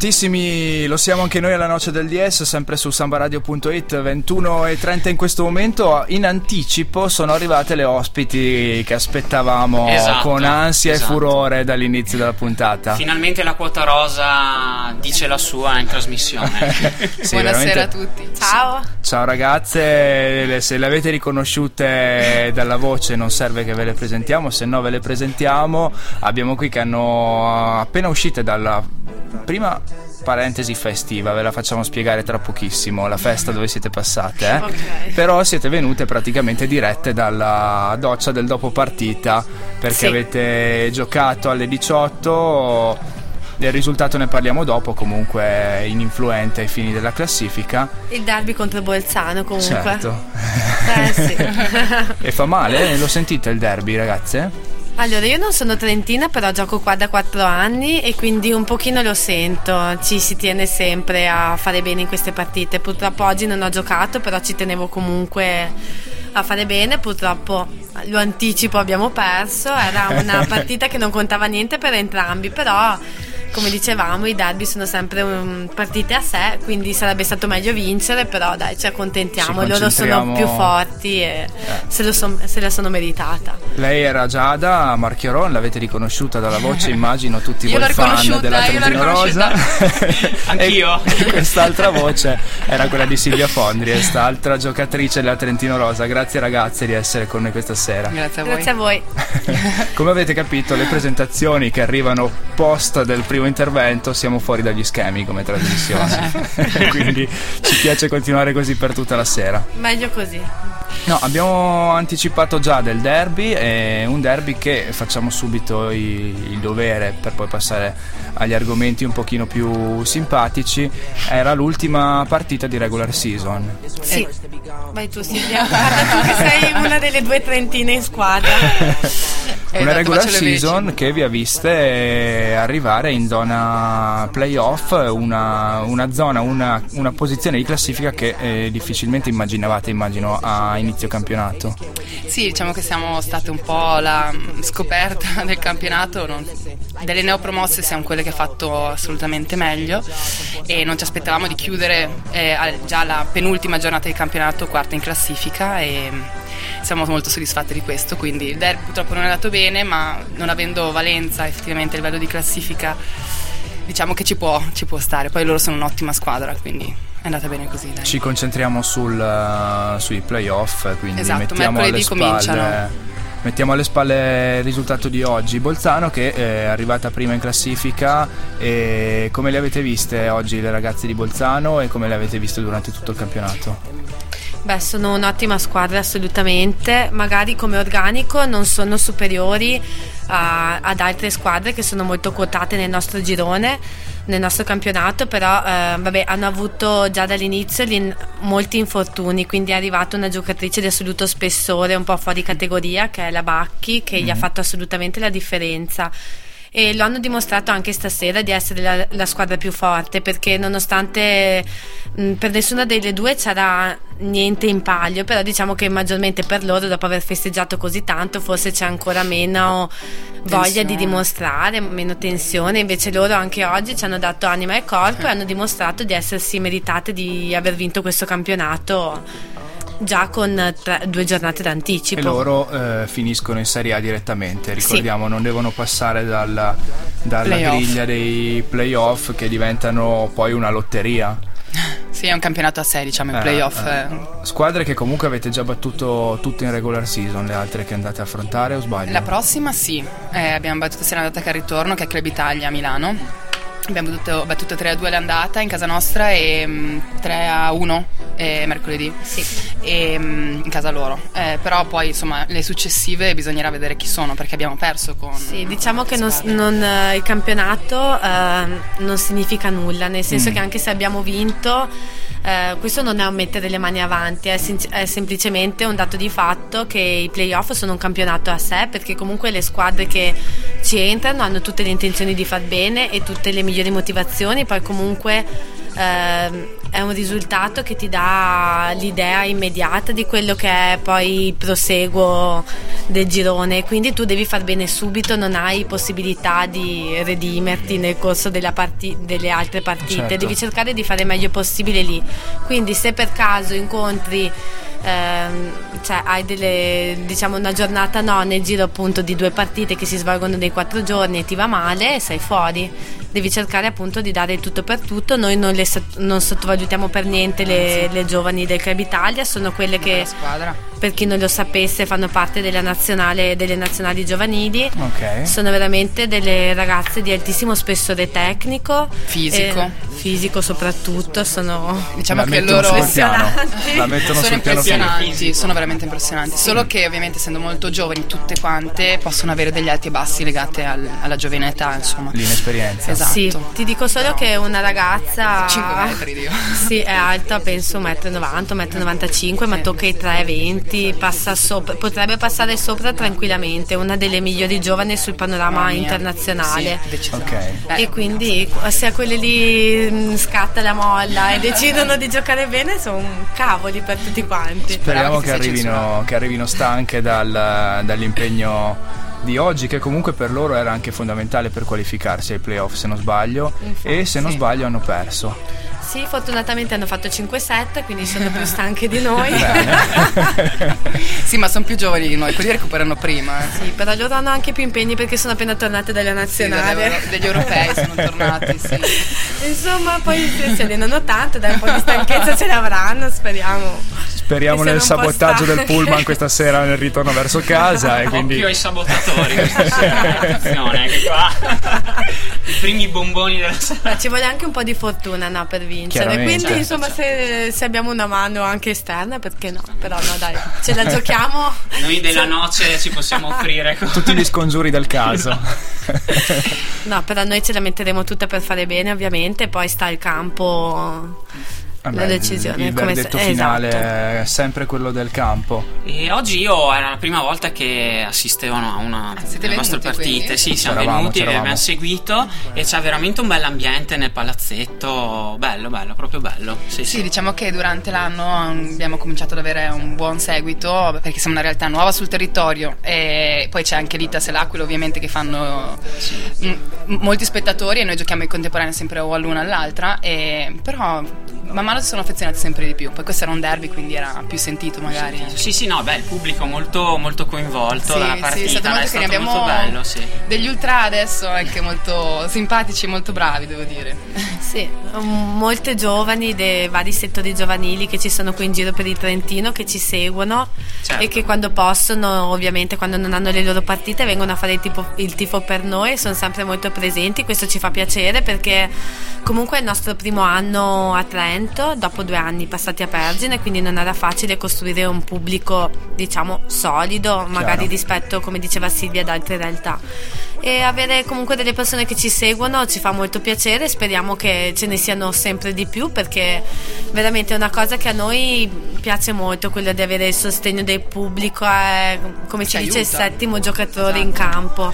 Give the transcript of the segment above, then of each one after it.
Prontissimi, lo siamo anche noi alla noce del DS, sempre su sambaradio.it, 21.30 in questo momento. In anticipo sono arrivate le ospiti che aspettavamo Esatto, con ansia esatto. e furore dall'inizio della puntata. Finalmente la quota rosa dice la sua in trasmissione. Sì, Buonasera a veramente- tutti. Ciao. Ciao ragazze, se le avete riconosciute dalla voce non serve che ve le presentiamo, se no ve le presentiamo. Abbiamo qui che hanno appena uscite dalla prima parentesi festiva, ve la facciamo spiegare tra pochissimo, la festa dove siete passate. eh. Ok. Però siete venute praticamente dirette dalla doccia del dopo partita perché Sì. avete giocato alle 18. Del risultato ne parliamo dopo, comunque è ininfluente ai fini della classifica. Il derby contro Bolzano comunque. Certo. Eh sì. e fa male? Lo sentite il derby, ragazze? Allora, io non sono trentina, però gioco qua da 4 anni e quindi un pochino lo sento. Ci si tiene sempre a fare bene in queste partite. Purtroppo oggi non ho giocato, però ci tenevo comunque a fare bene. Purtroppo lo anticipo, abbiamo perso. Era una partita che non contava niente per entrambi, però come dicevamo, i derby sono sempre um, partite a sé, quindi sarebbe stato meglio vincere, però dai, ci accontentiamo, Ci loro sono più forti e se, lo son- se la sono meritata. Lei era Giada Marchioron, l'avete riconosciuta dalla voce, immagino tutti voi fan della Trentino Rosa. Anch'io. e quest'altra voce era quella di Silvia Fondri, quest'altra giocatrice della Trentino Rosa. Grazie ragazze di essere con noi questa sera. Grazie a voi. Grazie a voi. Come avete capito, le presentazioni che arrivano post del primo intervento siamo fuori dagli schemi come trasmissione. Quindi ci piace continuare così per tutta la sera. Meglio così. No, abbiamo anticipato già del derby, è un derby che facciamo subito i- il dovere per poi passare agli argomenti un pochino più simpatici. Era l'ultima partita di regular season. Sì. Vai tu Silvia, tu che sei una delle due trentine in squadra. Una Esatto, regular season che vi ha viste arrivare in zona playoff, una, una zona, una, una posizione di classifica che eh, difficilmente immaginavate, immagino, a inizio campionato. Sì, diciamo che siamo state un po' la mm, scoperta del campionato. non- delle neopromosse siamo quelle che ha fatto assolutamente meglio e non ci aspettavamo di chiudere eh, già la penultima giornata di campionato quarta in classifica e mm, siamo molto soddisfatti di questo. Quindi il derby purtroppo non è andato bene, ma non avendo valenza effettivamente a livello di classifica, diciamo che ci può, ci può stare. Poi loro sono un'ottima squadra, quindi è andata bene così. Dai. Ci concentriamo sul, eh, sui playoff, quindi Esatto, mettiamo alle, spalle, mettiamo alle spalle il risultato di oggi. Bolzano che è arrivata prima in classifica e come le avete viste oggi le ragazze di Bolzano e come le avete viste durante tutto il campionato? Beh, sono un'ottima squadra assolutamente, magari come organico non sono superiori a- ad altre squadre che sono molto quotate nel nostro girone, nel nostro campionato, però eh, vabbè, hanno avuto già dall'inizio l'in- molti infortuni, quindi è arrivata una giocatrice di assoluto spessore, un po' fuori categoria, che è la Bacchi, che gli ha fatto assolutamente la differenza e lo hanno dimostrato anche stasera di essere la, la squadra più forte perché nonostante mh, per nessuna delle due c'era niente in palio però diciamo che maggiormente per loro dopo aver festeggiato così tanto forse c'è ancora meno voglia di dimostrare meno tensione. Invece loro anche oggi ci hanno dato anima e corpo e hanno dimostrato di essersi meritate di aver vinto questo campionato già con tre- due giornate d'anticipo E loro eh, finiscono in Serie A direttamente, ricordiamo, non devono passare dalla, dalla Playoff. griglia dei playoff che diventano poi una lotteria. Sì, è un campionato a sé, diciamo, in Eh, playoff. eh. eh. Squadre che comunque avete già battuto tutte in regular season, le altre che andate a affrontare o sbaglio? La prossima sì, Eh, abbiamo battuto sia l'andata che al ritorno, che è Club Italia a Milano. Abbiamo battuto, battuto 3 a 2 l'andata in casa nostra e mm, 3 a 1 eh, mercoledì e, mm, in casa loro. Eh, però poi insomma le successive bisognerà vedere chi sono perché abbiamo perso con... Sì, diciamo che non, non, eh, il campionato eh, non significa nulla, nel senso Mm. che anche se abbiamo vinto, eh, questo non è un mettere le mani avanti, è, sin- è semplicemente un dato di fatto che i playoff sono un campionato a sé, perché comunque le squadre che ci entrano hanno tutte le intenzioni di far bene e tutte le migliori motivazioni, poi comunque ehm, è un risultato che ti dà l'idea immediata di quello che è poi il proseguo del girone, quindi tu devi far bene subito, non hai possibilità di redimerti nel corso della parti- delle altre partite, Certo. devi cercare di fare il meglio possibile lì. Quindi se per caso incontri ehm, cioè hai delle, diciamo una giornata no nel giro appunto di due partite che si svolgono nei quattro giorni e ti va male sei fuori devi cercare appunto di dare il tutto per tutto noi non, le non sottovalutiamo per niente le, le giovani del Club Italia sono quelle che per chi non lo sapesse fanno parte della nazionale, delle nazionali giovanili Ok. sono veramente delle ragazze di altissimo spessore tecnico Fisico. eh, fisico soprattutto sono Diciamo La che loro. La mettono sono sul piano. Impressionanti, sono veramente impressionanti. Solo che ovviamente essendo molto giovani tutte quante possono avere degli alti e bassi legati al- alla giovane età, insomma. L'inesperienza. Esatto. Sì, ti dico solo che una ragazza 5 metri, Dio. Sì, è alta, penso 1,90 m, 1,95 m, ma tocca i 3,20 passa sopra, potrebbe passare sopra tranquillamente, una delle migliori giovani sul panorama internazionale. Sì, decisamente. Ok. Eh, E quindi se a quelle lì mh, scatta la molla e decidono di giocare bene sono cavoli per tutti quanti. Speriamo Speravo che arrivino, che arrivino stanche dal- dall'impegno di oggi, che comunque per loro era anche fondamentale per qualificarsi ai playoff, se non sbaglio. Infatti, e se non sì. sbaglio hanno perso. Sì, fortunatamente hanno fatto 5-7, quindi sono più stanche di noi. Sì, ma sono più giovani di noi, quelli recuperano prima. eh. Sì, però loro hanno anche più impegni perché sono appena tornate dalla Sì, nazionale. delle- degli europei sono tornati, sì. Insomma, poi se si allenano tanto, dai un po' di stanchezza ce l'avranno, speriamo. Speriamo nel sabotaggio del pullman questa sera nel ritorno verso casa. e quindi... Occhio ai sabotatori questa sera, attenzione, che qua i primi bomboni della sera. Ma ci vuole anche un po' di fortuna no, per vincere. Quindi, insomma, se, se abbiamo una mano anche esterna, perché no? Però no, dai, ce la giochiamo. Noi della noce ci possiamo offrire con- Tutti gli scongiuri del caso. No, però noi ce la metteremo tutta per fare bene, ovviamente. Poi sta il campo. Vabbè, La decisione, Il, verdetto se- finale esatto. è sempre quello del campo. E oggi io era la prima volta che assistevano a una siete delle nostre partite. quindi? Sì, siamo C'eravamo, venuti, c'eravamo. abbiamo seguito e c'è veramente un bell'ambiente nel palazzetto. Bello, bello, proprio bello. Sì, Sì, sì. diciamo che durante l'anno abbiamo cominciato ad avere un buon seguito perché siamo una realtà nuova sul territorio e poi c'è anche l'Itas e l'Aquila ovviamente che fanno mm, m- molti spettatori e noi giochiamo in contemporanea sempre o all'una o all'altra e però man mano si sono affezionati sempre di più poi questo era un derby quindi era più sentito magari Sì, sì, no, beh, il pubblico molto, molto coinvolto Sì, dalla sì, partita, è stato molto è stato molto bello, sì. degli ultra adesso anche molto simpatici e molto bravi devo dire Sì, um, molte giovani dei vari settori giovanili che ci sono qui in giro per il Trentino che ci seguono Certo. e che quando possono, ovviamente quando non hanno le loro partite, vengono a fare il, tipo- il tifo per noi e sono sempre molto presenti. Questo ci fa piacere perché comunque è il nostro primo anno a Trento, dopo due anni passati a Pergine, quindi non era facile costruire un pubblico, diciamo, solido, magari rispetto, come diceva Silvia, ad altre realtà. E avere comunque delle persone che ci seguono ci fa molto piacere, speriamo che ce ne siano sempre di più perché veramente è una cosa che a noi piace molto, quello di avere il sostegno del pubblico, è, come si Ci dice, il settimo giocatore in Esatto. campo.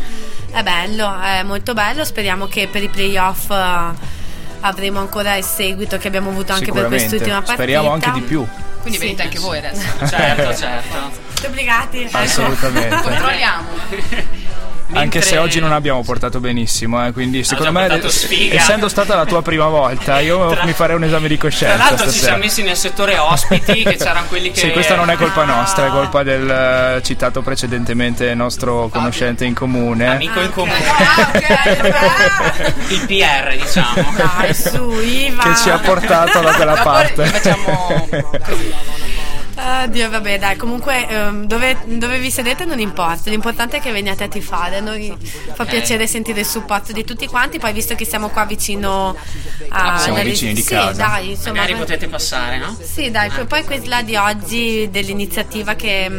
È bello, è molto bello, speriamo che per i playoff eh, avremo ancora il seguito che abbiamo avuto anche per quest'ultima partita. Speriamo anche di più. quindi Sì. venite anche voi adesso Certo, certo. Siete obbligati? Assolutamente. controlliamo Anche se oggi non abbiamo portato benissimo, eh, quindi secondo me, sfiga. essendo stata la tua prima volta, io Tra- mi farei un esame di Tra coscienza l'altro ci stasera. siamo messi nel settore ospiti, che c'erano quelli che... Sì, questa non è colpa nostra, è colpa del eh, citato precedentemente nostro conoscente in comune. Amico in comune. Ah, Il PR, diciamo. Dai, su, Iva. Che ci ha portato da quella parte. facciamo. Oddio, vabbè, dai, comunque ehm, dove, dove vi sedete non importa, l'importante è che veniate a tifare. Noi fa piacere sentire il supporto di tutti quanti. Poi, visto che siamo qua vicino a. Siamo dalle- vicini di sì, casa. dai, insomma. Magari potete passare, no? Sì, dai, poi- poi quella di oggi dell'iniziativa che,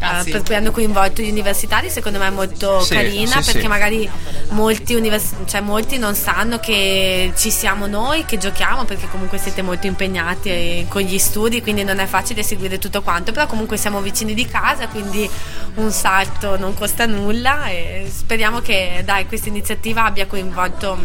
Ah, eh, sì. per cui hanno coinvolto gli universitari, secondo me è molto Sì, carina sì, perché sì. magari molti, univers- cioè, molti non sanno che ci siamo noi, che giochiamo perché comunque siete molto impegnati eh, con gli studi, quindi non è facile seguire tutto quanto, però comunque siamo vicini di casa, quindi un salto non costa nulla e speriamo che dai, questa iniziativa abbia coinvolto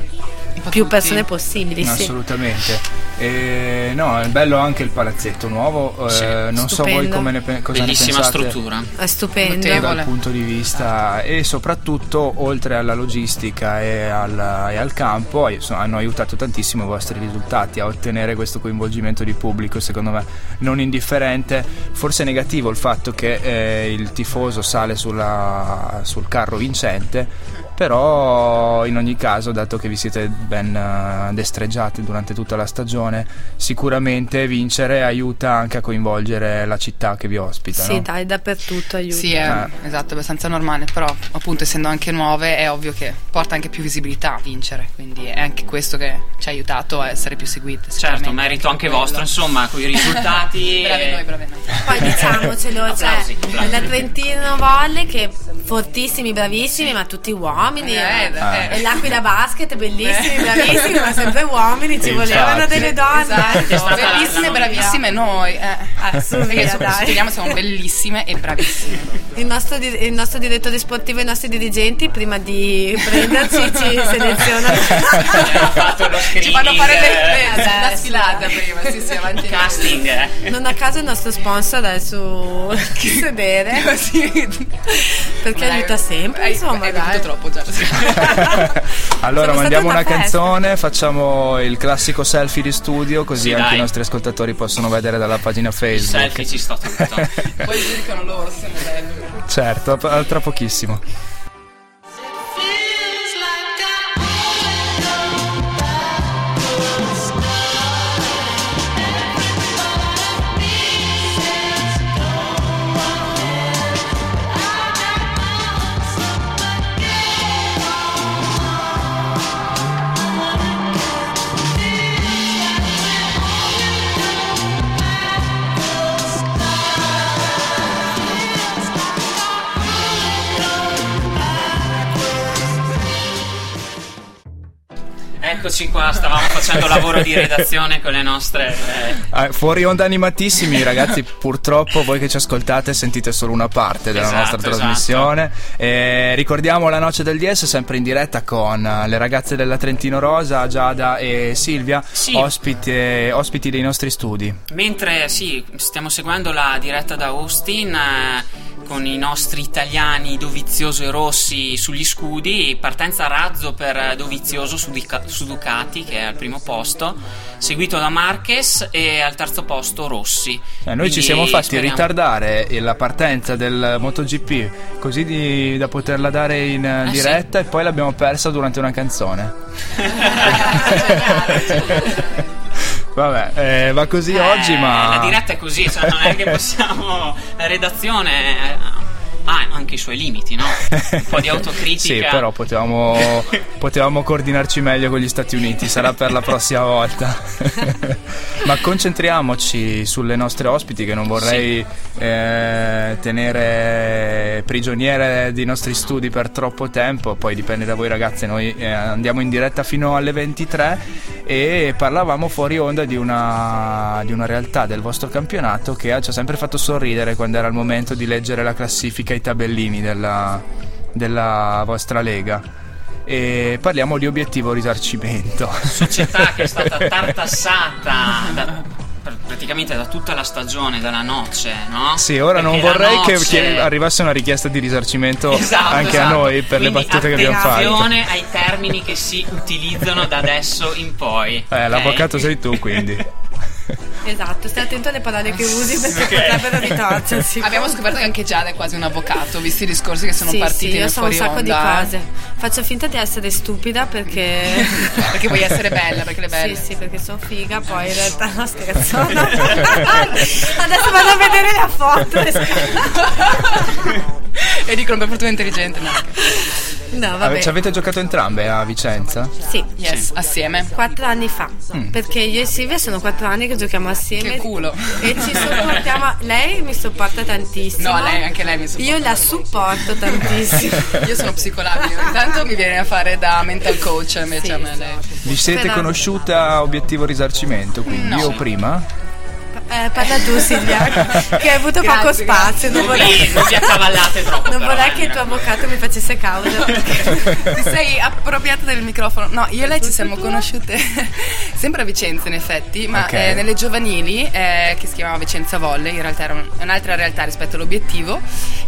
più tutti. persone possibili. sì. Assolutamente. E, no, è bello anche il palazzetto nuovo. eh, Sì. non so voi come ne, pe- cosa Bellissima ne pensate. struttura. È stupendo. Notevole. dal punto di vista e soprattutto oltre alla logistica e al, e al campo so- hanno aiutato tantissimo i vostri risultati a ottenere questo coinvolgimento di pubblico secondo me non indifferente forse negativo il fatto che eh, il tifoso sale sulla- sul carro vincente però in ogni caso dato che vi siete ben eh, destreggiati durante tutta la stagione sicuramente vincere aiuta anche a coinvolgere la città che vi ospita Sì, no? dai, dappertutto aiuta. Sì, è Eh. esatto, abbastanza normale, però appunto essendo anche nuove è ovvio che porta anche più visibilità a vincere, quindi è anche questo che ci ha aiutato a essere più seguite. Certo, merito anche quello. vostro, insomma, con i risultati. Bravi noi, bravi noi. Poi diciamocelo, cioè, Applausi, applausi. la Trentino Volle che fortissimi, bravissimi, ma tutti uomini. Eh, eh. eh. E l'Aquila Basket, bellissimi, bravissimi, ma sempre uomini, ci volevano delle donne. Esatto, È la- bellissime, bravissime noi. Eh. Ah, su, via, dai. siamo bellissime e bravissime. Il nostro, il nostro direttore sportivo e i nostri dirigenti, prima di prenderci, ci selezionano. Abbiamo fatto lo Ci fanno fare le, le- eh, la sì, sfilata prima, sì, sì, avanti. eh, casting. eh. Non a caso il nostro sponsor è su sedere Così. perché aiuta sempre, hai- insomma, hai dai. troppo già. Allora mandiamo una una canzone, facciamo il classico selfie di studio così Sì, anche dai. i nostri ascoltatori possono vedere dalla pagina Il Facebook. selfie ci sta tutto. Poi giudicano loro se siamo belli. Certo, tra pochissimo. Eccoci qua, stavamo facendo lavoro di redazione con le nostre. eh, Ah, fuori onda animatissimi, ragazzi. Purtroppo voi che ci ascoltate sentite solo una parte della Esatto, nostra trasmissione. Eh, ricordiamo la noce del DS, sempre in diretta con eh, le ragazze della Trentino Rosa, Giada e Silvia, Sì. ospiti, ospiti dei nostri studi. Mentre sì, stiamo seguendo la diretta da Austin eh, con i nostri italiani Dovizioso e Rossi sugli scudi, partenza a razzo per Dovizioso su, Dica- su Ducati che è al primo posto, seguito da Marquez e al terzo posto Rossi. Eh, noi ci siamo fatti speriamo- ritardare la partenza del MotoGP così di- da poterla dare in eh, Ah, sì? diretta e poi l'abbiamo persa durante una canzone. Vabbè, eh, va così Eh, oggi, ma. La diretta è così, cioè non è che possiamo. La redazione eh, ha anche i suoi limiti, no? Un po' di autocritica. Sì, però potevamo, potevamo coordinarci meglio con gli Stati Uniti, sarà per la prossima volta. Ma concentriamoci sulle nostre ospiti che non vorrei eh, tenere prigioniere dei nostri studi per troppo tempo, poi dipende da voi ragazze, noi eh, andiamo in diretta fino alle 23 e parlavamo fuori onda di una, di una realtà del vostro campionato che ci ha sempre fatto sorridere quando era il momento di leggere la classifica, i tabellini della, della vostra lega. E parliamo di obiettivo risarcimento. società che è stata tartassata da- praticamente da tutta la stagione, dalla noce, no? Sì, ora non Perché la vorrei che, noce- che arrivasse una richiesta di risarcimento Esatto, anche a esatto. noi per le Quindi battute che abbiamo fatto. Attenzione ai termini che si utilizzano da adesso in poi. Eh, ok? l'avvocato sei tu, quindi. Esatto, stai attento alle parole che usi perché potrebbero ritorcersi. Abbiamo scoperto che anche Giada è quasi un avvocato, visti i discorsi che sono sì, partiti sì, io so un fuori sacco di onda, eh. cose. Faccio finta di essere stupida perché. Perché vuoi essere bella, perché le belle. Sì, sì, perché sono figa, poi in realtà no scherzo. Adesso vado a vedere la foto. e dicono per fortuna intelligente. No, No, vabbè. Ci avete giocato entrambe a Vicenza? Sì. yes, assieme. Quattro anni fa, perché io e Silvia sono quattro anni che giochiamo assieme. Che culo. E ci sopportiamo. Lei mi sopporta tantissimo. No, lei, anche lei mi sopporta. Io la supporto tantissimo. Io sono psicolabile, intanto mi viene a fare da mental coach invece Sì, a me lei. Vi siete Però- conosciute a obiettivo risarcimento, quindi No. o prima? Eh, parla tu Silvia, che hai avuto poco Grazie, spazio. Non vorrei, non troppo. non vorrei eh, che il tuo avvocato mi facesse causa. perché- Ti sei appropriata del microfono. No, io e lei ci siamo conosciute sempre a Vicenza in effetti, ma Ok. eh, nelle giovanili eh, che si chiamava Vicenza Volley, in realtà era un- un'altra realtà rispetto all'obiettivo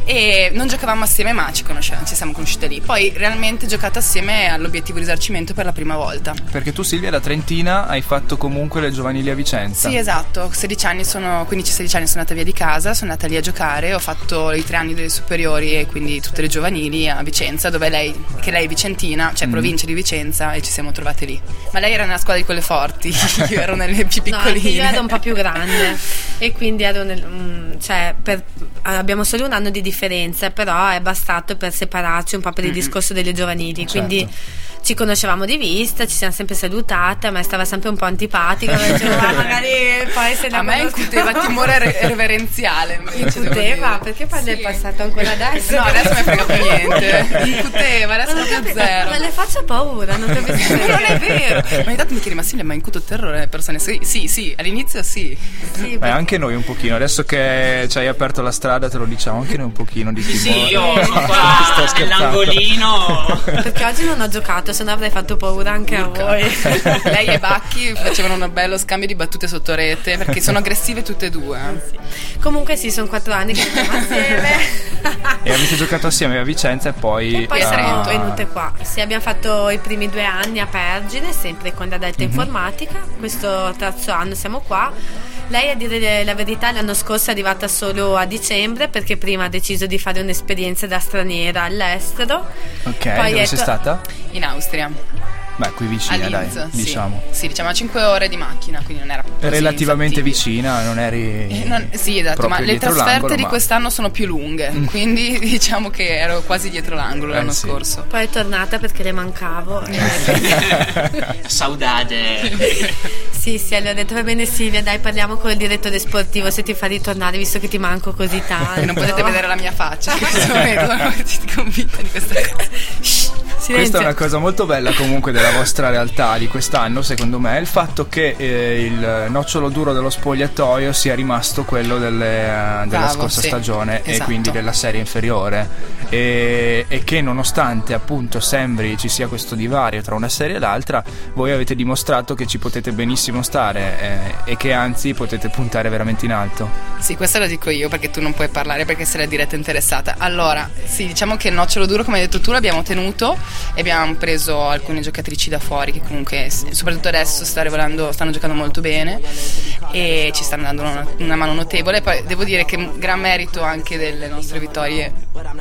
e non giocavamo assieme ma ci ci siamo conosciute lì. Poi realmente giocato assieme all'obiettivo risarcimento per la prima volta. Perché tu Silvia da Trentina hai fatto comunque le giovanili a Vicenza. Sì, esatto, 16 anni sono, 15-16 anni sono andata via di casa, sono andata lì a giocare, ho fatto i tre anni delle superiori e quindi tutte le giovanili a Vicenza, dove lei, che lei è vicentina, cioè provincia di Vicenza e ci siamo trovate lì. Ma lei era nella squadra di quelle forti, io ero nelle più No, piccoline. io ero un po' più grande e quindi ero nel, mm, cioè, per- abbiamo solo un anno di differenza, però è bastato per separarci un po' per il discorso delle giovanili. Quindi ci conoscevamo di vista, ci siamo sempre salutate, a me stava sempre un po' antipatica, dicevo, "Ah, magari poi se la A me conosco". incuteva timore re- reverenziale. Incuteva? Perché poi del Sì. passato ancora adesso? No, adesso mi frega più niente. Incuteva, adesso non capi- zero. Ma le faccio paura, non capisco Ma non è vero. Ma ogni tanto mi chiedi, ma Silvia, ma incuto terrore alle persone? Sì, sì, sì, all'inizio sì. Sì, Beh, anche noi un pochino, adesso che ci hai aperto la strada te lo diciamo, anche noi un pochino di Sì, timore. io sono qua nell'angolino. perché oggi non ho giocato, no avrei fatto paura anche a voi. Lei e Bacchi facevano un bello scambio di battute sotto rete perché sono aggressive tutte e due. eh. Comunque sì, sono quattro anni che giochiamo assieme. E avete giocato assieme a Vicenza e poi... E poi a- siamo venute qua. Sì, abbiamo fatto i primi due anni a Pergine, sempre con la Delta Informatica. Questo terzo anno siamo qua. Lei, a dire la verità, l'anno scorso è arrivata solo a dicembre perché prima ha deciso di fare un'esperienza da straniera all'estero. Ok, Poi dove è sei stata? In Austria, Beh, qui a vicina, dai, Linz. sì. diciamo. Sì, diciamo a 5 ore di macchina, quindi non era così Relativamente vicina, non eri... Eh, non- sì, esatto, proprio ma le trasferte di ma- quest'anno sono più lunghe, quindi diciamo che ero quasi dietro l'angolo Eh, l'anno sì. scorso. Poi è tornata perché le mancavo. Saudade. sì, sì, allora ho detto va bene Silvia, dai parliamo con il direttore sportivo se ti fa ritornare visto che ti manco così tanto. Non potete vedere la mia faccia in questo momento, non siete convinta di questa cosa. Questa è una cosa molto bella comunque della vostra realtà di quest'anno, secondo me, è il fatto che eh, il nocciolo duro dello spogliatoio sia rimasto quello delle, eh, della Bravo, scorsa sì. stagione e Esatto. quindi della serie inferiore e, e che nonostante appunto sembri ci sia questo divario tra una serie e l'altra, voi avete dimostrato che ci potete benissimo stare eh, e che anzi potete puntare veramente in alto. Sì, questo lo dico io perché tu non puoi parlare perché sei la diretta interessata. Allora, sì, diciamo che il nocciolo duro, come hai detto tu, l'abbiamo tenuto e abbiamo preso alcune giocatrici da fuori che comunque, soprattutto adesso, sta rivolando- stanno giocando molto bene e ci stanno dando una, una mano notevole. Poi devo dire che gran merito anche delle nostre vittorie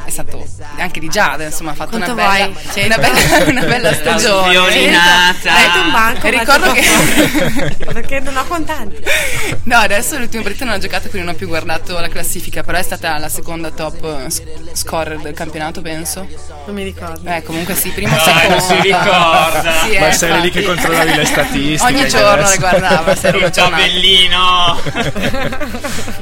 è stato anche di Giada, insomma, ha fatto una bella, vuoi? una bella, una bella stagione. violinata. Avete un banco, ricordo che perché non ho contanti. No, adesso l'ultima partita non ho giocato, quindi non ho più guardato la classifica, però è stata la seconda top sc- scorer del campionato, penso. Non mi ricordo. Eh, comunque sì, primo o No, secondo. non si ricorda. Sì, Ma eh, sei lì che controllavi le statistiche, Ogni giorno le guardavo, se giornata. tabellino.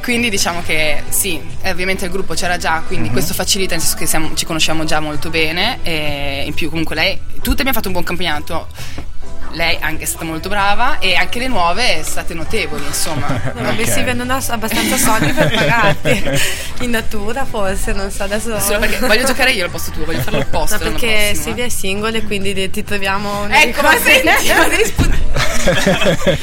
Quindi diciamo che sì, eh, ovviamente il gruppo c'era già, quindi questo facilita, nel senso che siamo- ci conosciamo già molto bene e in più comunque lei, tutte abbiamo fatto un buon campionato. Lei anche è stata molto brava e anche le nuove state notevoli, insomma. No, vabbè, Ok. Silvia, non ho abbastanza soldi per pagarti. In natura, forse, non so adesso. Solo perché voglio giocare io al posto tuo, voglio farlo opposto. No, perché Silvia è single e quindi ti troviamo Ecco, ma senti, ma devi sputare.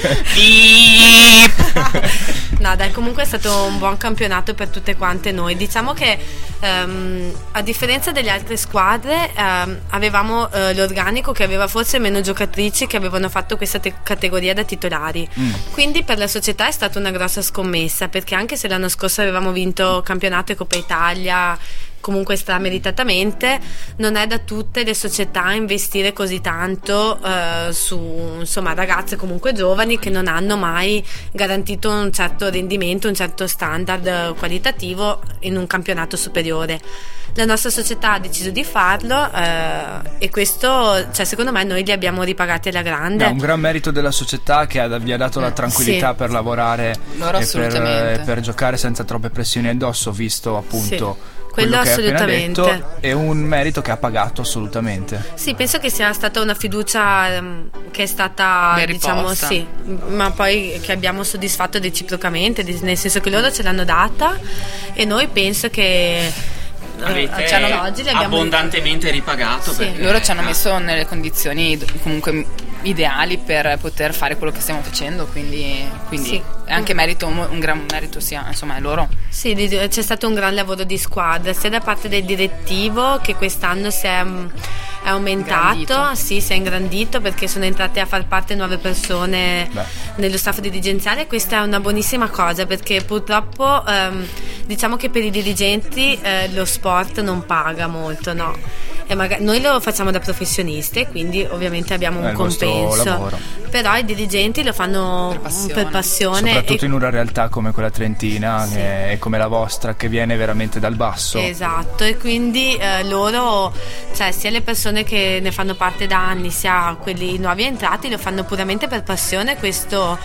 No, dai, comunque è stato un buon campionato per tutte quante noi. Diciamo che ehm, a differenza delle altre squadre ehm, avevamo eh, l'organico che aveva forse meno giocatrici che avevano fatto questa te- categoria da titolari. Quindi per la società è stata una grossa scommessa perché anche se l'anno scorso avevamo vinto campionato e Coppa Italia comunque strameritatamente, non è da tutte le società investire così tanto eh, su insomma, ragazze comunque giovani che non hanno mai garantito un certo rendimento, un certo standard qualitativo in un campionato superiore. La nostra società ha deciso di farlo eh, e questo, cioè, secondo me, noi li abbiamo ripagati alla grande. È un gran merito della società che ha- vi ha dato la tranquillità Sì. per lavorare Loro e per, e per giocare senza troppe pressioni addosso, visto appunto Sì. Quello Quello che hai appena assolutamente. detto. È un merito che ha pagato assolutamente. Sì, penso che sia stata una fiducia ehm, che è stata, Ben diciamo, riposta. sì, ma poi che abbiamo soddisfatto reciprocamente, nel senso che loro ce l'hanno data e noi penso che eh, Avete cioè, noi oggi li abbiamo abbondantemente ripagato. Sì. perché- Loro ci hanno eh, messo nelle condizioni comunque ideali per poter fare quello che stiamo facendo, quindi, quindi Sì. è anche merito, un, gran merito sia, insomma, è loro. Sì, c'è stato un gran lavoro di squadra, sia da parte del direttivo che quest'anno si è, mm, è aumentato, Ingrandito. sì, si è ingrandito perché sono entrate a far parte nuove persone Beh. nello staff dirigenziale. Questa è una buonissima cosa perché purtroppo ehm, diciamo che per i dirigenti eh, lo sport non paga molto, no? E maga- noi lo facciamo da professionisti, quindi ovviamente abbiamo un compenso. Però i dirigenti lo fanno Per passione. per passione Soprattutto e in una realtà come quella trentina Sì. che è come la vostra, che viene veramente dal basso. Esatto, e quindi eh, loro, cioè sia le persone che ne fanno parte da anni, sia quelli nuovi entrati, lo fanno puramente per passione, questo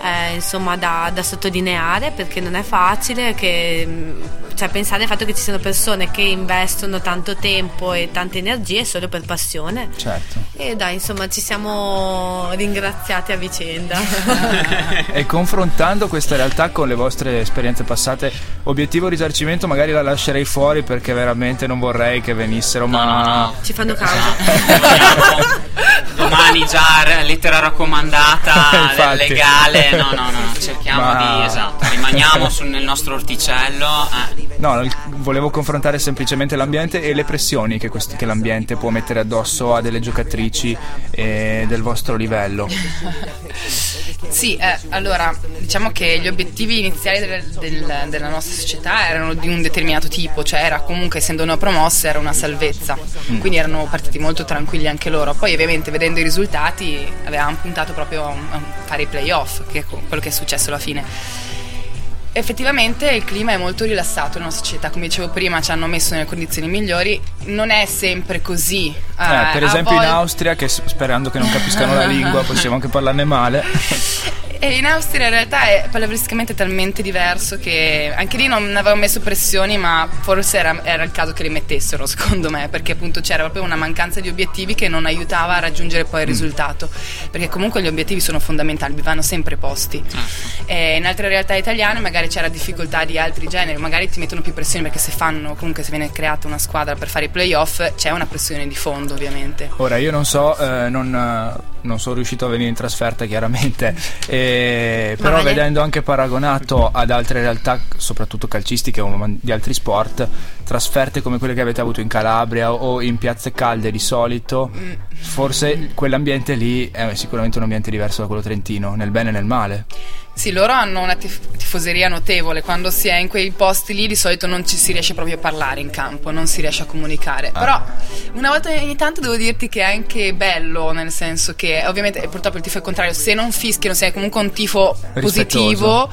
è insomma da, da sottolineare perché non è facile, che, mh, cioè, pensare al fatto che ci siano persone che investono tanto tempo e tante energie solo per passione. Certo. E dai, insomma, ci siamo ringraziati a vicenda. E confrontando questa realtà con le vostre esperienze passate, obiettivo risarcimento magari la lascerei fuori perché veramente non vorrei che venissero, No, ma no, no. Ci fanno causa. Domani già lettera raccomandata Infatti. legale. No, no, no. Cerchiamo Ma- di. Esatto. Rimaniamo sul- nel nostro orticello. eh. No, volevo confrontare semplicemente l'ambiente e le pressioni che, questi- che l'ambiente può mettere addosso a delle giocatrici eh, del vostro livello. Sì, eh, allora diciamo che gli obiettivi iniziali del- del- della nostra società erano di un determinato tipo, cioè era comunque essendo una promossa era una salvezza, quindi erano partiti molto tranquilli anche loro. Poi ovviamente vedendo i risultati avevamo puntato proprio a a fare i playoff, che è quello che è successo alla fine. Effettivamente il clima è molto rilassato nella nostra società, come dicevo prima ci hanno messo nelle condizioni migliori, non è sempre così. Eh, Eh, per esempio in volte- Austria, che sperando che non capiscano la lingua, possiamo anche parlarne male. E in Austria in realtà è pallavristicamente talmente diverso che anche lì non avevamo messo pressioni, ma forse era, era il caso che le mettessero, secondo me, perché appunto c'era proprio una mancanza di obiettivi che non aiutava a raggiungere poi il risultato. Perché comunque gli obiettivi sono fondamentali, vi vanno sempre posti. E in altre realtà italiane magari c'era difficoltà di altri generi, magari ti mettono più pressione perché se fanno, comunque se viene creata una squadra per fare i playoff, c'è una pressione di fondo ovviamente. Ora io non so, eh, non, eh, non sono riuscito a venire in trasferta chiaramente, eh, però Male. vedendo anche paragonato ad altre realtà, soprattutto calcistiche o di altri sport, trasferte come quelle che avete avuto in Calabria o in piazze calde di solito, forse quell'ambiente lì è sicuramente un ambiente diverso da quello trentino, nel bene e nel male. Sì, loro hanno una tif- tifoseria notevole, quando si è in quei posti lì di solito non ci si riesce proprio a parlare in campo, non si riesce a comunicare. Però una volta ogni tanto devo dirti che è anche bello, nel senso che ovviamente purtroppo il tifo è il contrario, se non fischiano, se è comunque un tifo positivo,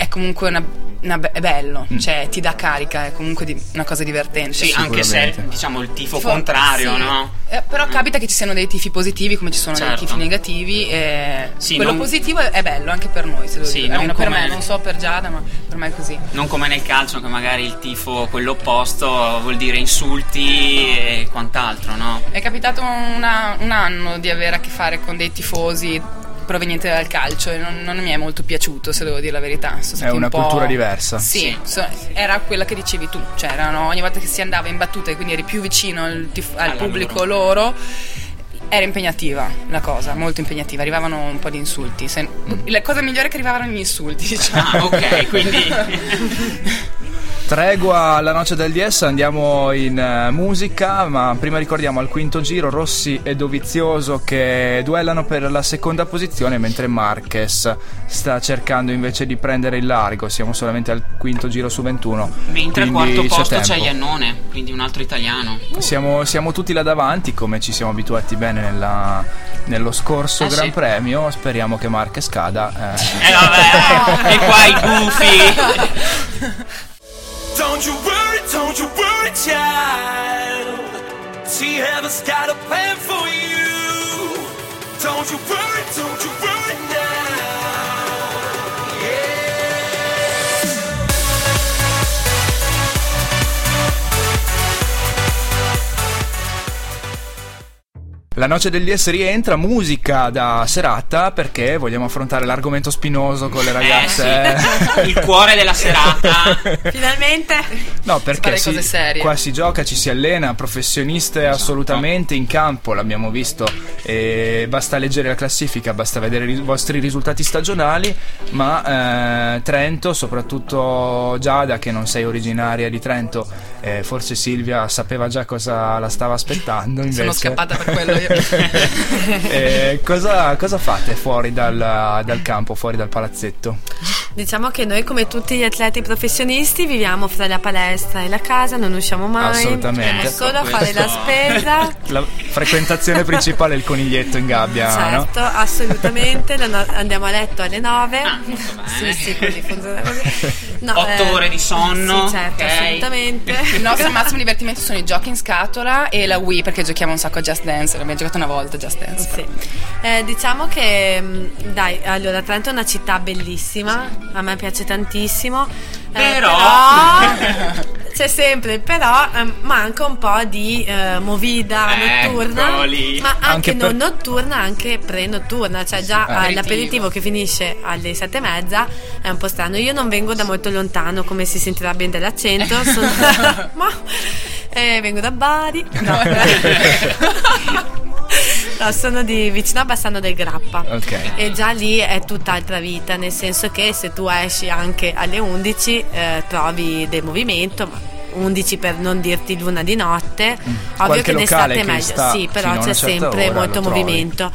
è comunque una, una be- è bello, cioè ti dà carica, è comunque di- una cosa divertente. Sì, anche se diciamo il tifo, Tifo- contrario, sì. no? Eh, però capita che ci siano dei tifi positivi come ci sono Certo. dei tifi negativi. E Sì, quello non- positivo è, bello anche per noi, se devo Sì, non Almeno per me, non so per Giada, ma per me è così. Non come nel calcio che magari il tifo, quello opposto, vuol dire insulti e quant'altro, no? È capitato una- un anno di avere a che fare con dei tifosi provenienti dal calcio e non, non mi è molto piaciuto, se devo dire la verità. Sono stati una un po'- cultura diversa. Sì, Sì. so- era quella che dicevi tu, cioè erano, ogni volta che si andava in battuta e quindi eri più vicino al, tif- al pubblico loro. era impegnativa la cosa, molto impegnativa, arrivavano un po' di insulti. Se- La cosa migliore è che arrivavano gli insulti, diciamo. Ah, ok, quindi Tregua alla noce del DS, andiamo in eh, musica, ma prima ricordiamo al quinto giro Rossi e Dovizioso che duellano per la seconda posizione mentre Marquez sta cercando invece di prendere il largo, siamo solamente al quinto giro su 21. mentre al quarto posto tempo. c'è Iannone, quindi un altro italiano. Siamo, siamo tutti là davanti come ci siamo abituati bene nella- nello scorso Eh, Gran sì. Premio, speriamo che Marquez cada. eh. Eh vabbè, e qua i gufi. Don't you worry, don't you worry, child. See, heaven's got a plan for you. Don't you worry, don't you worry now. La noce del DS rientra, musica da serata perché vogliamo affrontare l'argomento spinoso con le ragazze. Eh, sì. Il cuore della serata. Finalmente. No, Si perché si- cose serie. qua si gioca, ci si allena, professioniste Esatto. assolutamente in campo, l'abbiamo visto. E basta leggere la classifica, basta vedere i vostri risultati stagionali. Ma eh, Trento, soprattutto Giada, che non sei originaria di Trento, eh, forse Silvia sapeva già cosa la stava aspettando. Invece. Sono scappata per quello io. Eh, cosa, cosa fate fuori dal, dal campo, fuori dal palazzetto? Diciamo che noi come tutti gli atleti professionisti viviamo fra la palestra e la casa, non usciamo mai. Assolutamente. Andiamo solo a fare la spesa. La frequentazione principale è il coniglietto in gabbia, no? Certo, assolutamente. no- andiamo a letto alle 9. Ah, sì, sì, così funziona così. No, Otto eh, ore di sonno, Sì, certo, ok. assolutamente. Il nostro massimo divertimento sono i giochi in scatola e la Wii perché giochiamo un sacco a Just Dance. L'abbiamo giocato una volta a Just Dance. Sì. Eh, diciamo che mh, dai, allora Trento è una città bellissima, a me piace tantissimo. eh, Però- però c'è sempre il però ehm, manca un po' di eh, movida notturna, Eccoli. ma anche, Anche per- non notturna, anche pre-notturna, cioè già Ah. eh, l'aperitivo che finisce alle sette e mezza è un po' strano. Io non vengo da molto lontano, come si sentirà bene dall'accento, sono- ma eh, vengo da Bari. No, No, sono di vicino a Bassano del Grappa. Ok. E già lì è tutt'altra vita, nel senso che se tu esci anche alle 11 eh, trovi del movimento, ma 11 per non dirti l'una di notte, ovvio Mm. Qualche che d'estate è meglio, sì, però c'è sempre molto lo trovi.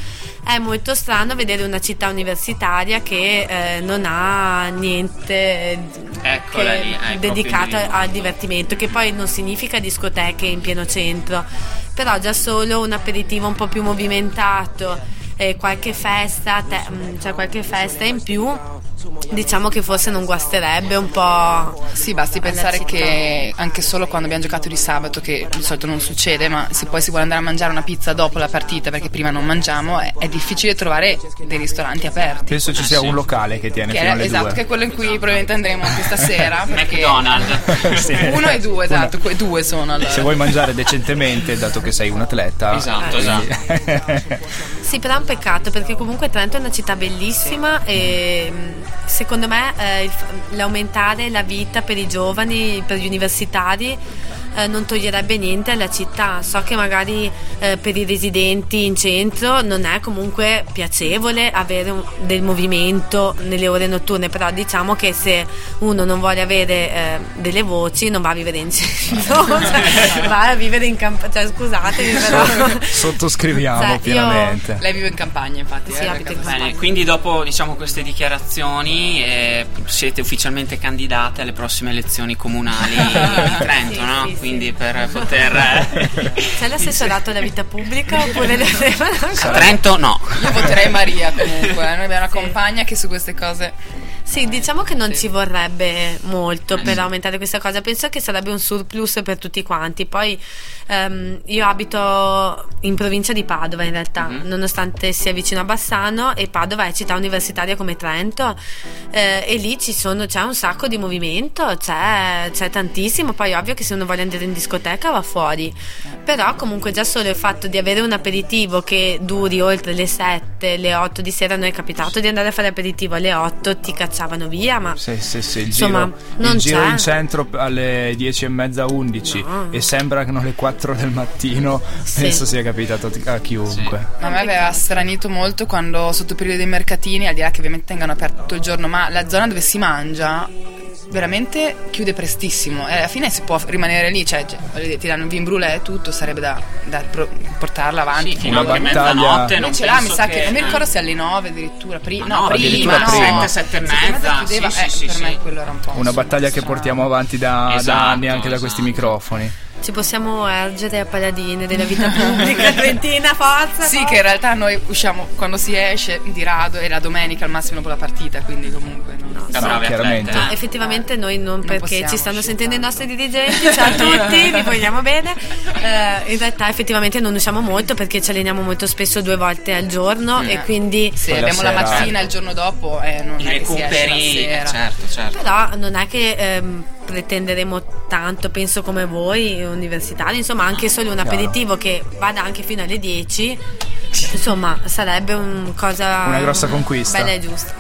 È molto strano vedere una città universitaria che eh, non ha niente Eccola che- lì, ecco, dedicato quindi- al divertimento, che poi non significa discoteche in pieno centro, però già solo un aperitivo un po' più movimentato, e qualche festa, te- mm, cioè qualche festa in più, diciamo che forse non guasterebbe un po'. Sì, basti pensare città. che anche solo quando abbiamo giocato di sabato, che di solito non succede, ma se poi si vuole andare a mangiare una pizza dopo la partita perché prima non mangiamo, è, è difficile trovare dei ristoranti aperti. Penso ci sia sì. un locale che tiene Che fino è, alle esatto, due. che è quello in cui probabilmente andremo questa sera. perché- McDonald's. Sì. Uno e due, esatto, que- due sono allora. Se vuoi mangiare decentemente, dato che sei un atleta. Esatto, quindi- Sì, però un peccato perché comunque Trento è una città bellissima e mh, secondo me eh, l'aumentare la vita per i giovani, per gli universitari eh, non toglierebbe niente alla città. So che magari eh, per i residenti in centro non è comunque piacevole avere un- del movimento nelle ore notturne, però diciamo che se uno non vuole avere eh, delle voci non va a vivere in centro, cioè, va a vivere in campagna, cioè scusatemi però... Sottoscriviamo Cioè, io- pienamente. Lei vive in campagna, infatti. Sì, eh, abito in perché- Bene, quindi dopo diciamo, queste dichiarazioni eh, siete ufficialmente candidate alle prossime elezioni comunali di Trento, Sì, no? sì, sì. Quindi per poter... eh, C'è l'assessorato alla vita pubblica oppure le devono ancora? Trento no. Io voterei Maria comunque, eh. noi abbiamo una Sì. compagna che su queste cose... Sì, diciamo che non ci vorrebbe molto Mm. per aumentare questa cosa. Penso che sarebbe un surplus per tutti quanti. Poi ehm, io abito in provincia di Padova in realtà, Mhm. nonostante sia vicino a Bassano e Padova è città universitaria come Trento eh, e lì ci sono, c'è un sacco di movimento, c'è, c'è tantissimo. Poi ovvio che se uno vuole andare in discoteca va fuori. Però comunque già solo il fatto di avere un aperitivo che duri oltre le 7, le 8 di sera, a noi è capitato di andare a fare aperitivo alle 8, ti cacciavano cacciavano via, ma Sì, sì, sì, il Insomma, giro, non il giro c'è. in centro alle 10 e mezza, 11 No. e sembrano le 4 del mattino, Sì. penso sia capitato a chiunque. A me aveva stranito molto quando sotto il periodo dei mercatini, al di là che ovviamente tengono aperto tutto il giorno, ma la zona dove si mangia veramente chiude prestissimo e alla fine si può rimanere lì, cioè cioè, ti danno un vin brûlé e tutto, sarebbe da, da pro- portarla avanti. Sì, fino battaglia- mezzanotte. Non Invece là mi sa che, non mi ricordo se alle 9 addirittura, pri- no, no, prima, prima. 7, 7 e Sette mezza, chiudeva, sì, eh, sì, per sì, me sì. quello era un po'. Una battaglia che portiamo avanti da, da Esatto, anni anche da questi esatto. microfoni. Ci possiamo ergere a paladine della vita pubblica trentina, forza. Sì, forza. che in realtà noi usciamo quando si esce di rado e la domenica al massimo dopo la partita, quindi comunque no. Da bravi chiaramente. eh. Effettivamente noi non, perché possiamo ci stanno sentendo i nostri dirigenti, ciao a tutti, vi vogliamo bene. Eh, in realtà effettivamente non usciamo molto perché ci alleniamo molto spesso due volte al giorno Mm. e quindi Se la abbiamo la, sera- mattina e il giorno dopo eh, non I è che si esce la recuperi, certo, certo. però non è che ehm, pretenderemo tanto, penso come voi universitari, insomma anche solo un aperitivo che vada anche fino alle 10, insomma sarebbe un cosa Una grossa conquista. Bella e giusta.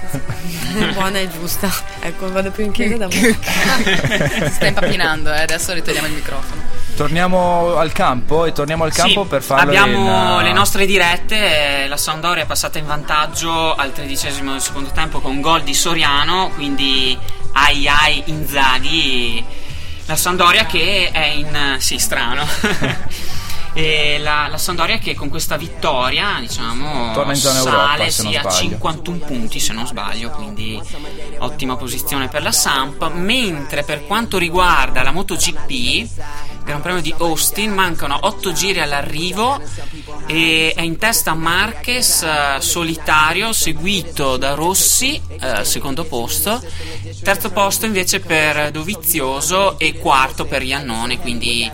Buona e giusta. Ecco, vado più in chiesa da voi. si sta impappinando, eh, adesso ritogliamo il microfono. Torniamo al campo e torniamo al campo Sì, per farlo abbiamo in, uh, le nostre dirette eh, la Sampdoria è passata in vantaggio al tredicesimo del secondo tempo con gol di Soriano quindi ai ai Inzaghi. La Sampdoria che è in sì strano e la, la Sampdoria che con questa vittoria diciamo Torna in zona sale Europa, sì, a sbaglio. 51 punti se non sbaglio quindi ottima posizione per la Samp mentre per quanto riguarda la MotoGP Gran Premio di Austin, mancano 8 giri all'arrivo e è in testa Marquez eh, solitario, seguito da Rossi, eh, secondo posto, terzo posto invece per Dovizioso e quarto per Iannone, quindi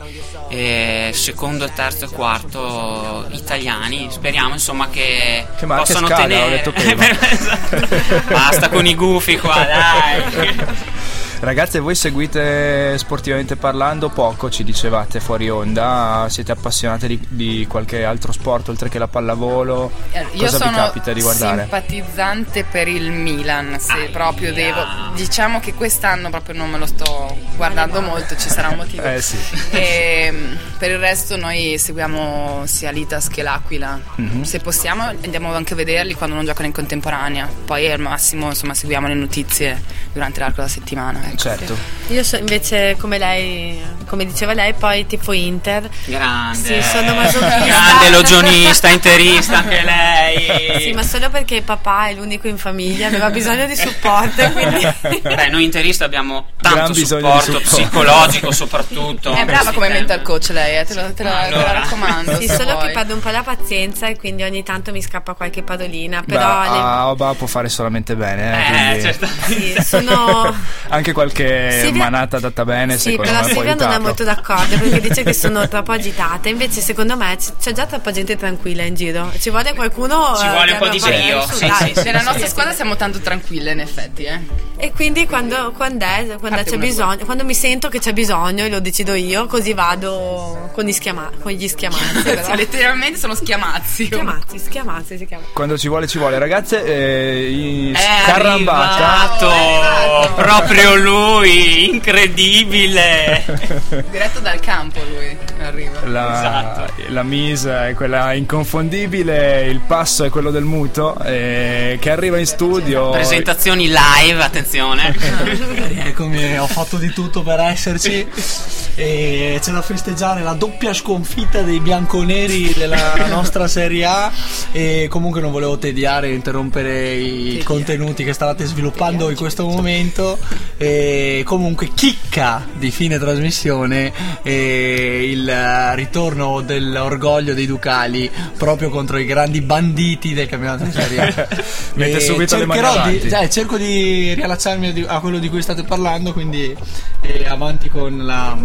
eh, secondo, terzo e quarto italiani. Speriamo insomma che, Che possano caga, tenere. ho detto prima. Basta con i gufi qua, dai. Ragazze, voi seguite sportivamente parlando poco, ci dicevate fuori onda, siete appassionate di, di qualche altro sport oltre che la pallavolo? Eh, Io Cosa sono vi capita di guardare? simpatizzante per il Milan, se Aia. proprio devo. Diciamo che quest'anno proprio non me lo sto guardando molto, ci sarà un motivo. Eh sì. E, mm, per il resto noi seguiamo sia l'Itas che l'Aquila. Mhm. Se possiamo andiamo anche a vederli quando non giocano in contemporanea. Poi al massimo insomma seguiamo le notizie durante l'arco della settimana. Ecco. Certo. Io so- invece, come lei, come diceva lei, poi tifo Inter. Grande. Sì, sono masochista. Grande logionista, interista anche lei. Sì, ma solo perché papà è l'unico in famiglia, aveva bisogno di supporto, quindi Beh, noi interisti abbiamo tanto bisogno supporto, di supporto. psicologico soprattutto. È brava come mental coach lei, eh, te, lo, te, lo- te Allora. la raccomando. Sì, solo vuoi. che perdo un po' la pazienza e quindi ogni tanto mi scappa qualche parolina. Beh, Però le- a Oba può fare solamente bene, eh, Eh, quindi certo. sì, sono. anche qualche Silvia- manata data bene, Sì, secondo però me Silvia non è molto d'accordo perché dice che sono troppo agitata. Invece, secondo me, c'è già troppa gente tranquilla in giro. Ci vuole qualcuno. Ci eh, vuole che un po' di su, sì, dai. sì, Nella nostra squadra siamo tanto tranquille in effetti, eh. E quindi quando, quando, è- quando c'è bisogno, quando mi sento che c'è bisogno e lo decido io, così vado con, gli schiama- con gli schiamazzi. Sì, letteralmente sono schiamazzi. Schiamazzi, schiamazzi si chiama. Quando ci vuole ci vuole, ragazze, eh, in È scarrambata. arrivato proprio lui, incredibile. Diretto dal campo lui arriva. La, Esatto. la mise è quella inconfondibile, il passo è quello del muto eh, che arriva in studio. Presentazioni live, attenzione. Eccomi, ho fatto di tutto per esserci e c'è da festeggiare la doppia sconfitta dei bianconeri della nostra Serie A. E comunque non volevo tediare e interrompere i contenuti che stavate sviluppando in questo momento. E comunque chicca di fine trasmissione e il eh, ritorno dell'orgoglio dei Ducali proprio contro i grandi banditi del campionato di Serie A. Mette E subito le mani di- cioè, cerco di riallacciarmi a quello di cui state parlando, quindi eh, avanti con la,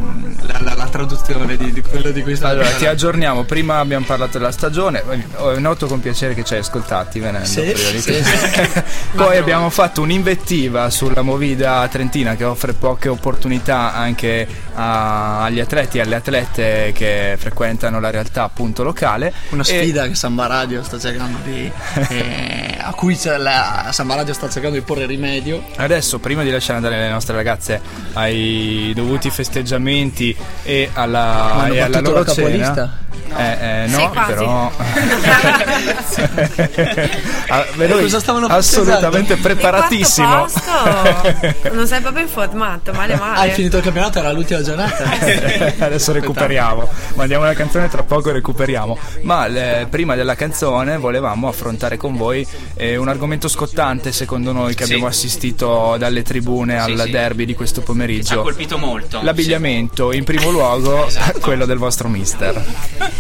la- la- la traduzione di, di quello di cui sta Allora, ti aggiorniamo. Prima abbiamo parlato della stagione. Ho noto con piacere che ci hai ascoltati venendo. Sì, sì. Poi abbiamo fatto un'invettiva sulla Movida Trentina che offre poche opportunità anche a- agli atleti e alle atlete che frequentano la realtà appunto locale. Una E- sfida che Samba Radio sta cercando di. eh, a cui la, Samba Radio sta cercando di porre rimedio. Adesso, prima di lasciare andare le nostre ragazze ai dovuti festeggiamenti e alla, e alla loro cena? Eh, eh, no, però Ah, Cosa stavano assolutamente preparatissimo. non sei proprio informato, male male. Hai finito il campionato, era l'ultima giornata. Adesso recuperiamo, mandiamo la canzone tra poco recuperiamo. Ma le- prima della canzone volevamo affrontare con voi eh, un argomento scottante secondo noi che Sì. abbiamo assistito dalle tribune al sì. derby di questo Ci ha pomeriggio. colpito molto. L'abbigliamento, in primo luogo, Esatto. quello del vostro mister.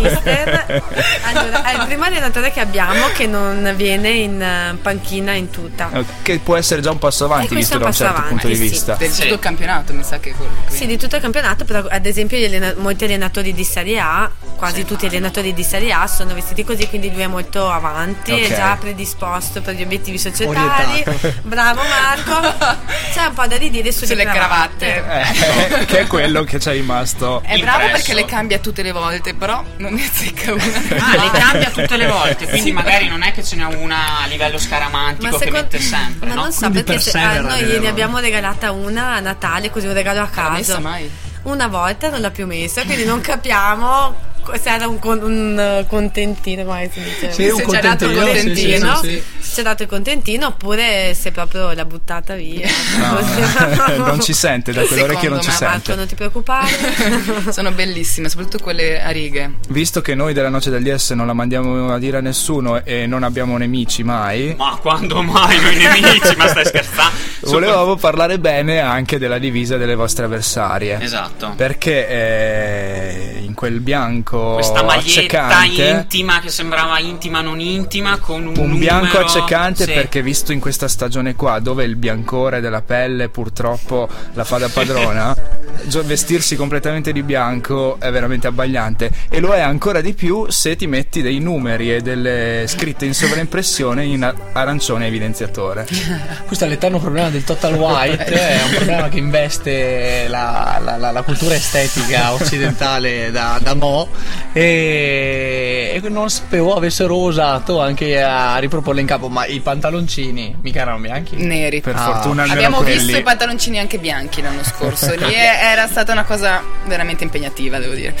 Mister, allora, è il primo allenatore che abbiamo che non viene in eh, panchina in tutta. Eh, Che può essere già un passo avanti visto da un certo passo punto di avanti, sì. vista. Del Sì. tutto il campionato, mi sa che quello. che- Sì, di tutto il campionato, però ad esempio gli allena- molti allenatori di Serie A, quasi tutti gli allenatori di Serie A sono vestiti così, quindi lui è molto avanti, Ok. è già predisposto per gli obiettivi societari. Orientato. Bravo Marco. C'è un po' da ridire sulle, Sulle cravatte. Eh, che è quello che ci è rimasto. È bravo Impresso. perché le cambia tutte le volte, però non ne azzecca una. Ah, le cambia tutte le volte, quindi magari non è che ce n'è una a livello scaramantico che secondo- mette sempre, ma no? non so Quindi perché se- persevera a noi nelle ne volte. abbiamo regalata una a Natale, così un regalo a l'ha messa caso. mai? Una volta non l'ha più messa, quindi non capiamo se era un, con- un eh, contentino, come si dice. Sì, un Se ci ha dato il contentino, sì, sì. Se ci ha dato il contentino oppure se proprio l'ha buttata via. No, non ci sente, da quell'orecchio non ci me, Marco, sente. non ti preoccupare. Sono bellissime, soprattutto quelle a righe. Visto che noi della Noce del DS non la mandiamo a dire a nessuno e non abbiamo nemici mai, Ma quando mai noi nemici? Ma stai scherzando? volevamo parlare bene anche della divisa delle vostre avversarie. Esatto. Perché eh, in quel bianco Questa maglietta accecante. intima che sembrava intima non intima con un, un bianco numero- accecante Sì. perché visto in questa stagione qua dove il biancore della pelle purtroppo la fa da padrona vestirsi completamente di bianco è veramente abbagliante. E lo è ancora di più se ti metti dei numeri e delle scritte in sovraimpressione in arancione evidenziatore. Questo è l'eterno problema del total white, è un problema che investe la, la- la- la cultura estetica occidentale da, da mo' e, e non sapevo avessero osato anche a riproporle in capo, ma i pantaloncini mica erano bianchi. Neri. per Ah. fortuna almeno Abbiamo quelli visto i pantaloncini anche bianchi l'anno scorso. Lì era stata una cosa veramente impegnativa, devo dire.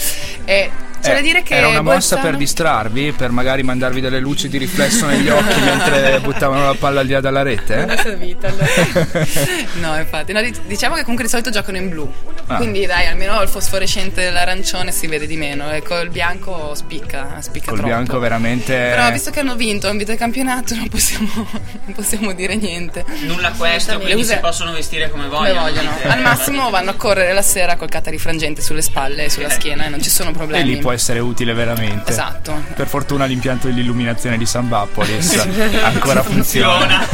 E c'è Eh, da dire che era una mossa Bolzano- per distrarvi, per magari mandarvi delle luci di riflesso negli occhi mentre buttavano la palla al di là dalla rete? Non è eh? servita allora. No, infatti. No, di- diciamo che comunque di solito giocano in blu. Ah. Quindi dai, almeno il fosforescente dell'arancione si vede di meno. E col bianco spicca, spicca Col troppo. bianco veramente. Però visto che hanno vinto, hanno vinto il campionato, non possiamo, non possiamo dire niente. Nulla questo, quindi Le use- si possono vestire come Come vogliono. vogliono. dite. Al massimo vanno a correre la sera col catarifrangente sulle spalle e sulla schiena e non ci sono E problemi. lì può essere utile veramente. Esatto. Per fortuna l'impianto dell'illuminazione di San Bappolis ancora funziona.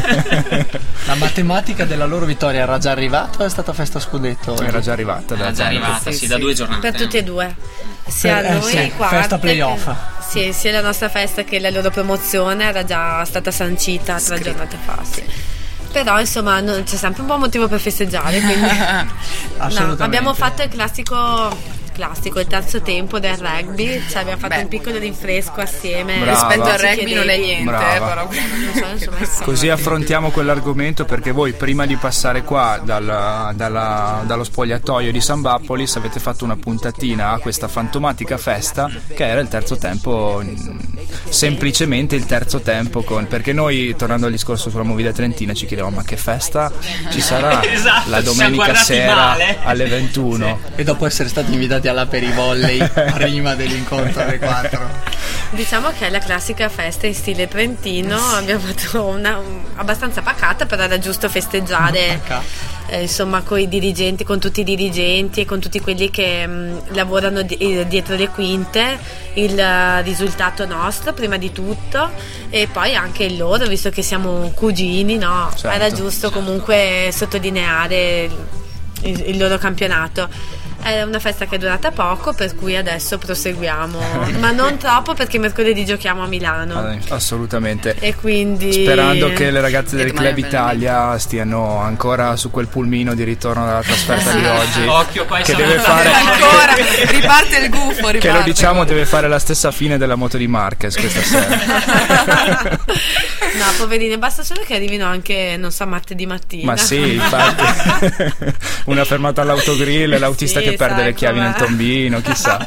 La matematica della loro vittoria era già arrivata o è stata festa scudetto? oggi? Era già arrivata. Era da già arrivata, sì, Sì, da due giornate. Per tutte e due. Sia Eh, noi sì, quarte festa che- playoff. Sì, sia la nostra festa che la loro promozione era già stata sancita tre Scritta. giornate fa. sì. Però insomma non- c'è sempre un buon motivo per festeggiare. Quindi... No, Assolutamente. abbiamo fatto il classico classico, il terzo tempo del rugby, cioè abbiamo fatto Beh. un piccolo rinfresco assieme. Brava. Rispetto al rugby non è niente, però. Non so, insomma, Così affrontiamo quell'argomento perché voi prima di passare qua dal- dalla- dallo spogliatoio di San Bappolis avete fatto una puntatina a questa fantomatica festa che era il terzo tempo, semplicemente il terzo tempo con, perché noi tornando al discorso sulla Movida Trentina ci chiedevamo ma che festa ci sarà Esatto, la domenica sera male. alle 21 E dopo essere stati invitati alla per i volley prima dell'incontro alle 4. Diciamo che è la classica festa in stile trentino, abbiamo fatto una un- abbastanza pacata, però era giusto festeggiare eh, insomma con i dirigenti, con tutti i dirigenti e con tutti quelli che mh, lavorano di- eh, dietro le quinte, il eh, risultato nostro prima di tutto e poi anche il loro, visto che siamo cugini, no? Certo, era giusto comunque sottolineare il, il loro campionato. È una festa che è durata poco, per cui adesso proseguiamo, ma non troppo perché mercoledì giochiamo a Milano. Eh, Assolutamente. E quindi Sperando che le ragazze del Club Italia stiano ancora su quel pulmino di ritorno dalla trasferta di oggi. Occhio, poi che deve fare Ancora, riparte il gufo, riparte. che lo diciamo deve fare la stessa fine della moto di Marquez questa sera. no, poverine, basta solo che arrivino anche, non so, martedì mattina. Ma sì, infatti. Una fermata all'autogrill, l'autista Sì, che perde le chiavi nel tombino, chissà.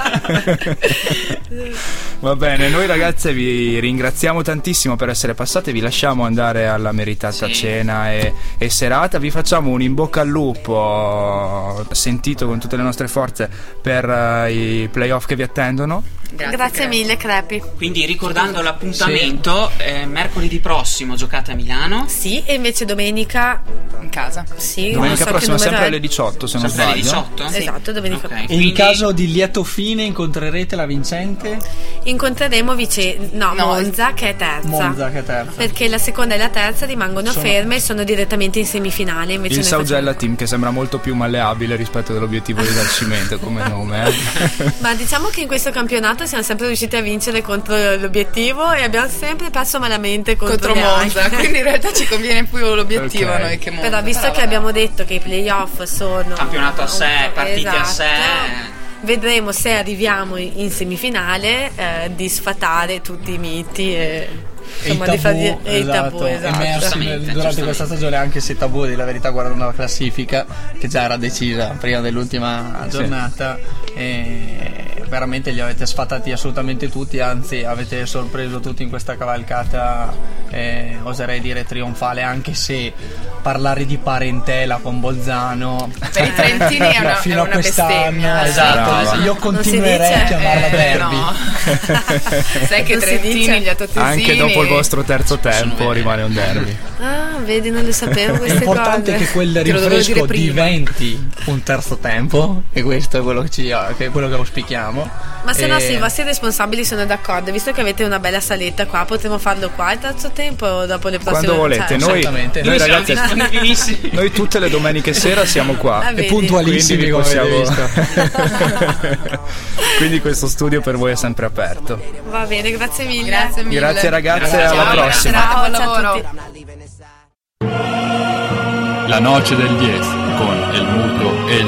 Va bene, noi ragazze vi ringraziamo tantissimo per essere passate, vi lasciamo andare alla meritata Sì. cena e, e serata, vi facciamo un in bocca al lupo sentito con tutte le nostre forze per eh, i playoff che vi attendono. Grazie, Grazie mille, Crepi. Quindi ricordando l'appuntamento, eh, mercoledì prossimo giocate a Milano. Sì, e invece domenica, In casa. sì, Domenica so prossima, sempre è. alle 18 se non Sempre alle sbaglio. 18? Esatto, domenica. Ok, E in quindi- caso di lieto fine incontrerete la vincente Incontreremo Vice- no, No, Monza che è terza. Monza che è terza. Perché la seconda e la terza rimangono Sono- ferme e sono direttamente in semifinale. Invece Il Saugella Team che sembra molto più malleabile rispetto all'obiettivo di Risarcimento come nome. eh. facciamo- Ma diciamo che in questo campionato siamo sempre riusciti a vincere contro l'obiettivo e abbiamo sempre perso malamente contro, Contro Monza, quindi in realtà ci conviene più l'obiettivo Ok. a noi che Monza. Però visto Però che vabbè. abbiamo detto che i playoff sono Campionato a sé, un partite a esatto, sé. Vedremo se arriviamo in in semifinale eh, di sfatare tutti i miti e, E i insomma, di tabù, far- e i tabù, esatto, esatto. emersi durante questa stagione anche se i tabù di la verità guardando la classifica che già era decisa prima dell'ultima giornata e veramente li avete sfatati assolutamente tutti anzi avete sorpreso tutti in questa cavalcata eh, oserei dire trionfale anche se parlare di parentela con Bolzano Per i trentini è una, fino è a una quest'anno bestemmia. esatto Brava. io continuerei a chiamarla Eh, derby no. Sai che Non Trentini, gli attottisini Anche dopo il vostro terzo tempo rimane un derby. Ah, vedi, non le sapevo È queste importante cose. che quel Te lo dovevo rinfresco diventi un terzo tempo e questo è quello che, ci, che è quello che auspichiamo. Ma se no, E- sì, i vostri responsabili sono d'accordo. Visto che avete una bella saletta qua, potremmo farlo qua il terzo tempo dopo le prossime Quando volete, cioè, noi, noi Noi ragazzi, disponibilissimi. noi tutte le domeniche sera siamo qua. Ah, E puntualissimi come possiamo-. Quindi questo studio per voi è sempre aperto. Va bene, grazie mille. Grazie mille. Grazie ragazze, Grazie. alla Ciao, prossima. Ciao, buon lavoro. La noce del 10 con el muto e el